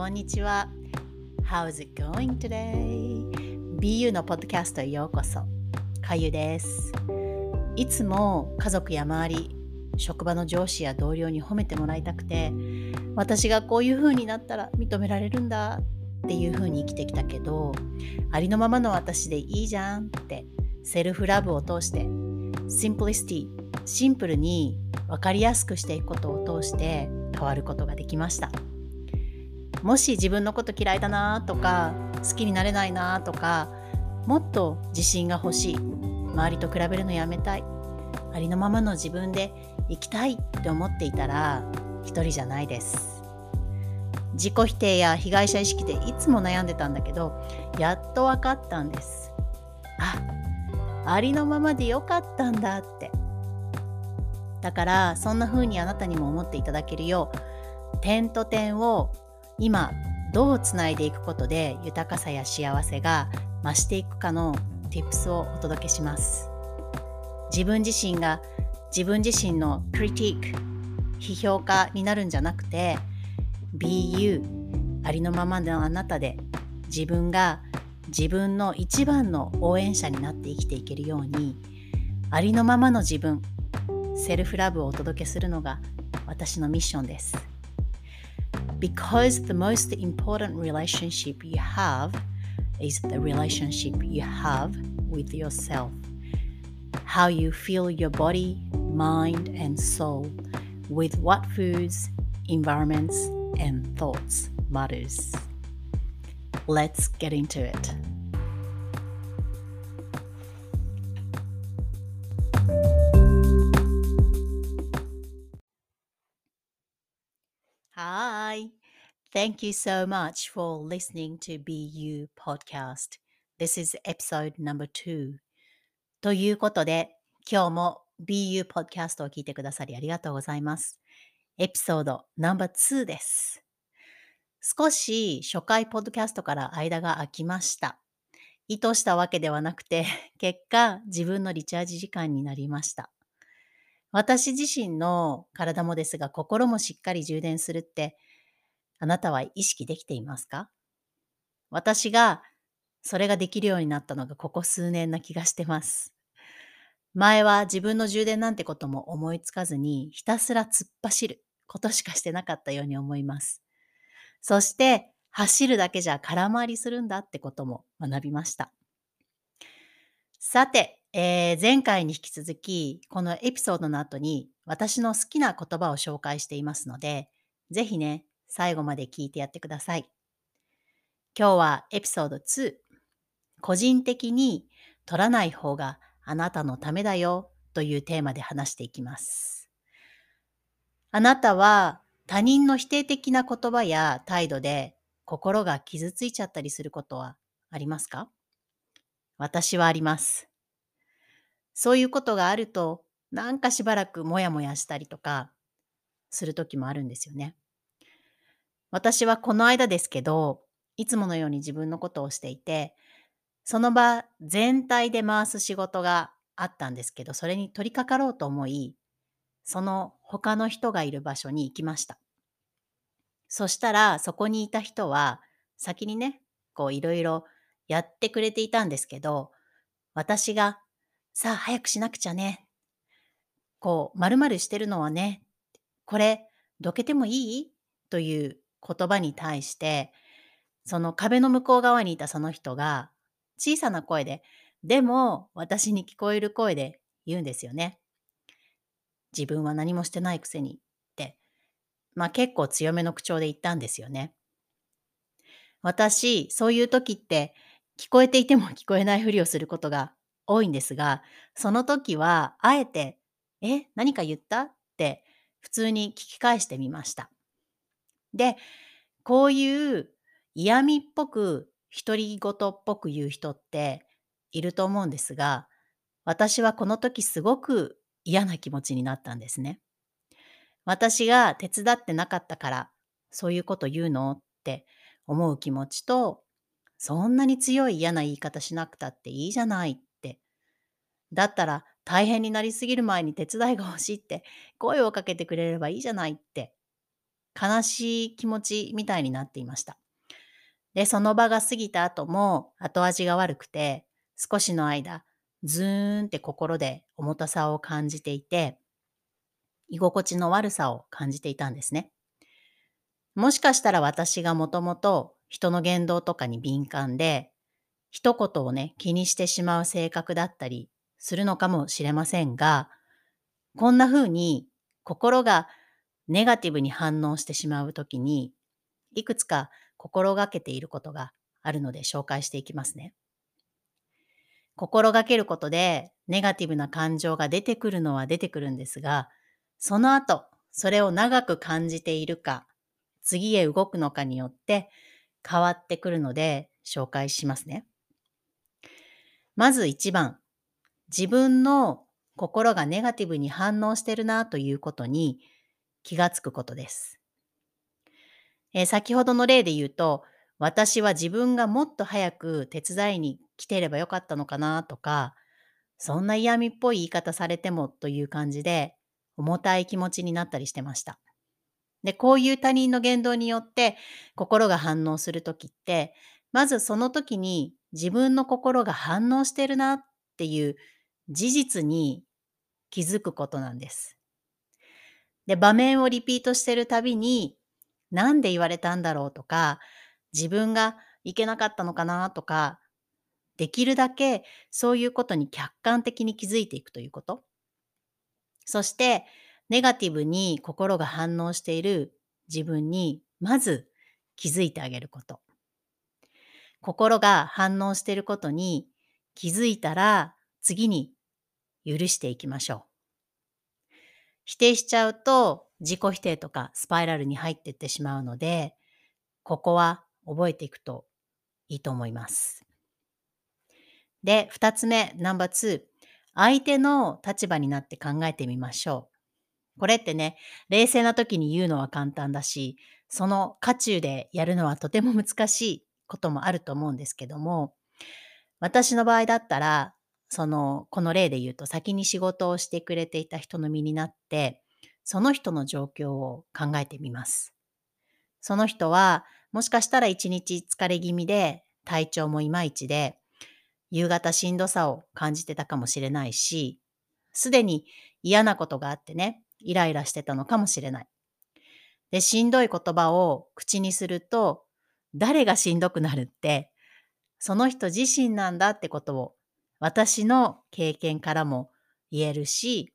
こんにちは。How's it going today? BU のポッドキャストへようこそ。かゆです。いつも家族や周り、職場の上司や同僚に褒めてもらいたくて、私がこういう風になったら認められるんだっていう風に生きてきたけど、ありのままの私でいいじゃんってセルフラブを通して、シンプリシティ、シンプルに分かりやすくしていくことを通して変わることができました。もし自分のこと嫌いだなとか好きになれないなとかもっと自信が欲しい。周りと比べるのやめたい。ありのままの自分で生きたいって思っていたら一人じゃないです。自己否定や被害者意識でいつも悩んでたんだけどやっと分かったんです。あありのままでよかったんだって。だからそんな風にあなたにも思っていただけるよう点と点を今どうつないでいくことで豊かさや幸せが増していくかの tips をお届けします自分自身が自分自身のクリティック批評家になるんじゃなくて BU ありのままのあなたで自分が自分の一番の応援者になって生きていけるようにありのままの自分セルフラブをお届けするのが私のミッションです。Because the most important relationship you have is the relationship you have with yourself. How you feel your body, mind, and soul with what foods, environments, and thoughts matters. Let's get into it. Thank you so much for listening to BU Podcast. This is episode number two. ということで、今日も BU Podcast を聞いてくださりありがとうございます。エピソード No.2 です。少し初回ポッドキャストから間が空きました。意図したわけではなくて、結果自分のリチャージ時間になりました。私自身の体もですが心もしっかり充電するってあなたは意識できていますか？私がそれができるようになったのがここ数年な気がしてます。前は自分の充電なんてことも思いつかずにひたすら突っ走ることしかしてなかったように思います。そして走るだけじゃ空回りするんだってことも学びました。さて、えー、前回に引き続き、このエピソードの後に私の好きな言葉を紹介していますので、ぜひね、最後まで聞いてやってください。今日はエピソード2。個人的に取らない方があなたのためだよというテーマで話していきます。あなたは他人の否定的な言葉や態度で心が傷ついちゃったりすることはありますか？私はあります。そういうことがあると、なんかしばらくもやもやしたりとかする時もあるんですよね。私はこの間ですけど、いつものように自分のことをしていて、その場全体で回す仕事があったんですけど、それに取り掛かろうと思い、その他の人がいる場所に行きました。そしたら、そこにいた人は、先にね、こういろいろやってくれていたんですけど、私がさあ早くしなくちゃね。こう、まるしてるのはね、これ、どけてもいい？という言葉に対して、その壁の向こう側にいたその人が、小さな声で、でも私に聞こえる声で言うんですよね。自分は何もしてないくせにって、まあ結構強めの口調で言ったんですよね。私、そういう時って、聞こえていても聞こえないふりをすることが多いんですが、その時はあえて、え、何か言った？って普通に聞き返してみました。で、こういう嫌味っぽく独り言っぽく言う人っていると思うんですが、私はこの時すごく嫌な気持ちになったんですね。私が手伝ってなかったからそういうこと言うのって思う気持ちと、そんなに強い嫌な言い方しなくたっていいじゃないってだったら大変になりすぎる前に手伝いが欲しいって声をかけてくれればいいじゃないって悲しい気持ちみたいになっていました。で、その場が過ぎた後も後味が悪くて、少しの間、ずーんって心で重たさを感じていて、居心地の悪さを感じていたんですね。もしかしたら私がもともと人の言動とかに敏感で、一言をね、気にしてしまう性格だったりするのかもしれませんが、こんな風に心がネガティブに反応してしまうときに、いくつか心がけていることがあるので紹介していきますね。心がけることでネガティブな感情が出てくるのは出てくるんですが、その後、それを長く感じているか、次へ動くのかによって変わってくるので紹介しますね。まず一番、自分の心がネガティブに反応してるなということに気がつくことです。えー、先ほどの例で言うと、私は自分がもっと早く手伝いに来てればよかったのかなとか、そんな嫌味っぽい言い方されてもという感じで重たい気持ちになったりしてました。で、こういう他人の言動によって心が反応するときって、まずその時に自分の心が反応してるなっていう事実に気づくことなんです。で、場面をリピートしてるたびに、なんで言われたんだろうとか、自分がいけなかったのかなとか、できるだけそういうことに客観的に気づいていくということ。そして、ネガティブに心が反応している自分に、まず気づいてあげること。心が反応していることに気づいたら、次に許していきましょう。否定しちゃうと自己否定とかスパイラルに入っていってしまうので、ここは覚えていくといいと思います。で、二つ目、ナンバー2。相手の立場になって考えてみましょう。これってね、冷静な時に言うのは簡単だし、その渦中でやるのはとても難しいこともあると思うんですけども、私の場合だったら、その、この例で言うと先に仕事をしてくれていた人の身になって、その人の状況を考えてみます。その人は、もしかしたら一日疲れ気味で、体調もいまいちで、夕方しんどさを感じてたかもしれないし、すでに嫌なことがあってね、イライラしてたのかもしれない。で、しんどい言葉を口にすると、誰がしんどくなるって、その人自身なんだってことを私の経験からも言えるし、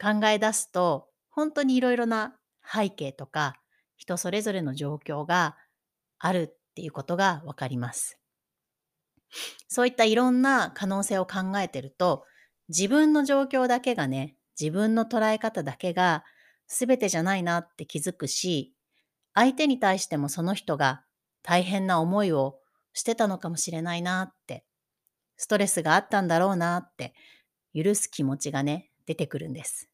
考え出すと本当にいろいろな背景とか人それぞれの状況があるっていうことがわかります。そういったいろんな可能性を考えてると、自分の状況だけがね、自分の捉え方だけが全てじゃないなって気づくし、相手に対してもその人が大変な思いをしてたのかもしれないなって、ストレスがあったんだろうなって許す気持ちがね、出てくるんです。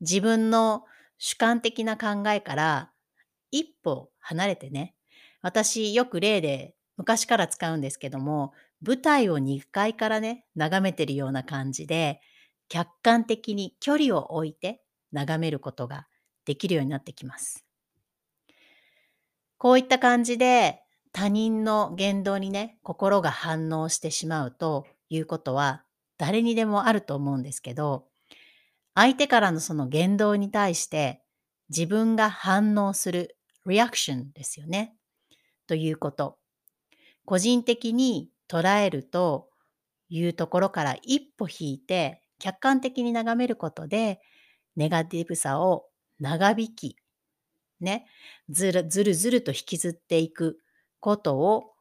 自分の主観的な考えから一歩離れてね、私よく例で昔から使うんですけども、舞台を2階からね、眺めてるような感じで、客観的に距離を置いて眺めることができるようになってきます。こういった感じで他人の言動にね、心が反応してしまうということは誰にでもあると思うんですけど、相手からのその言動に対して自分が反応するリアクションですよね。ということ。個人的に捉えるというところから一歩引いて客観的に眺めることでネガティブさを長引き、ね、ずるずるずると引きずっていくことを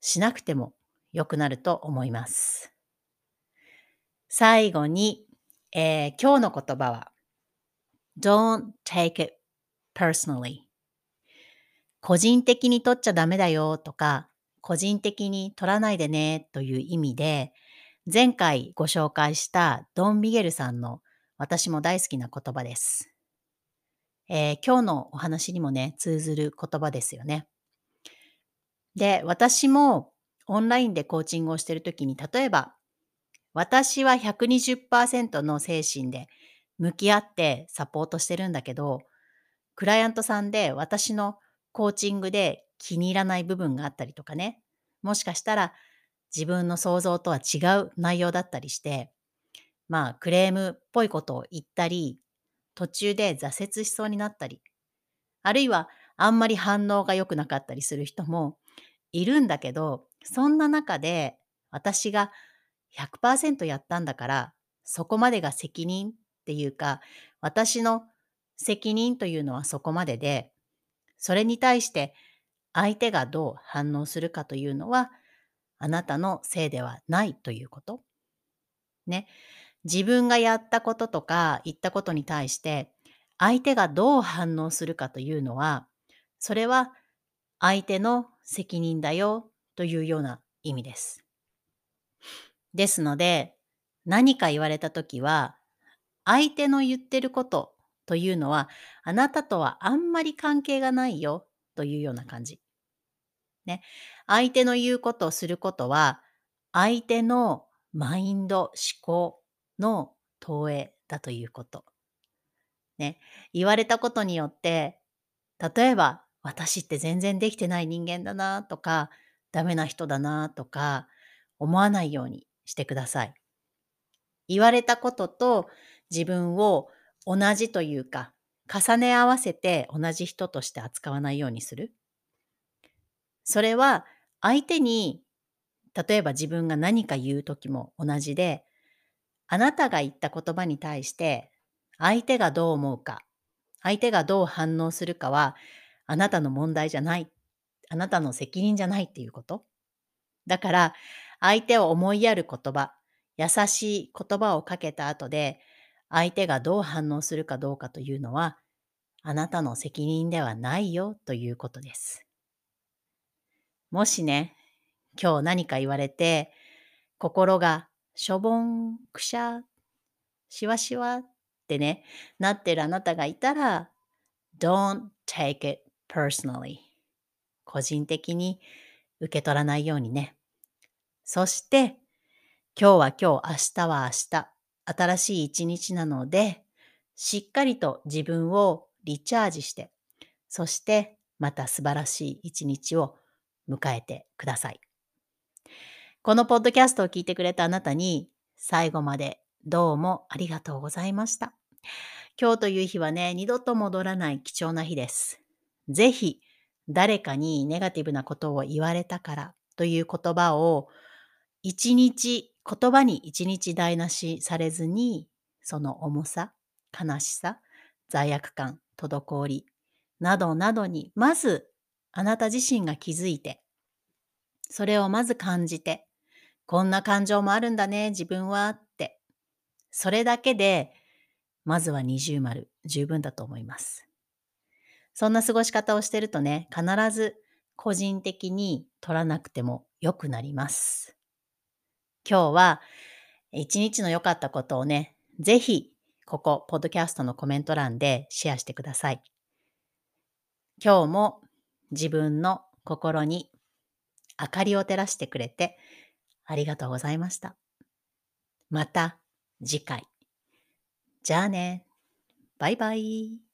しなくても良くなると思います。最後に、えー、今日の言葉は Don't take it personally 個人的に取っちゃダメだよとか個人的に取らないでねという意味で前回ご紹介したドン・ミゲルさんの私も大好きな言葉です。えー、今日のお話にもね、通ずる言葉ですよね。で、私もオンラインでコーチングをしているときに、例えば、私は120%の精神で向き合ってサポートしてるんだけど、クライアントさんで私のコーチングで気に入らない部分があったりとかね、もしかしたら自分の想像とは違う内容だったりして、まあクレームっぽいことを言ったり、途中で挫折しそうになったり、あるいはあんまり反応が良くなかったりする人もいるんだけど、そんな中で私が100%やったんだから、そこまでが責任っていうか、私の責任というのはそこまでで、それに対して相手がどう反応するかというのは、あなたのせいではないということ。ね。自分がやったこととか言ったことに対して、相手がどう反応するかというのは、それは相手の責任だよというような意味です。ですので、何か言われたときは、相手の言ってることというのは、あなたとはあんまり関係がないよというような感じ。ね。相手の言うことをすることは、相手のマインド、思考の投影だということ。ね。言われたことによって、例えば、私って全然できてない人間だなとか、ダメな人だなとか、思わないようにしてください。言われたことと自分を同じというか、重ね合わせて同じ人として扱わないようにする。それは相手に、例えば自分が何か言うときも同じで、あなたが言った言葉に対して相手がどう思うか、相手がどう反応するかはあなたの問題じゃない。あなたの責任じゃないっていうこと。だから相手を思いやる言葉、優しい言葉をかけた後で相手がどう反応するかどうかというのは、あなたの責任ではないよということです。もしね、今日何か言われて、心がしょぼん、くしゃ、しわしわってね、なってるあなたがいたら、don't take it personally. 個人的に受け取らないようにね。そして、今日は今日、明日は明日。新しい一日なので、しっかりと自分をリチャージして、そしてまた素晴らしい一日を迎えてください。このポッドキャストを聞いてくれたあなたに最後までどうもありがとうございました。今日という日はね、二度と戻らない貴重な日です。ぜひ誰かにネガティブなことを言われたからという言葉を一日言葉に一日台無しされずに、その重さ、悲しさ、罪悪感、滞り、などなどに、まずあなた自身が気づいて、それをまず感じて、こんな感情もあるんだね、自分はって。それだけで、まずは二重丸、十分だと思います。そんな過ごし方をしてるとね、必ず個人的に取らなくても良くなります。今日は一日の良かったことをね、ぜひここ、ポッドキャストのコメント欄でシェアしてください。今日も自分の心に明かりを照らしてくれてありがとうございました。また次回。じゃあね。バイバイ。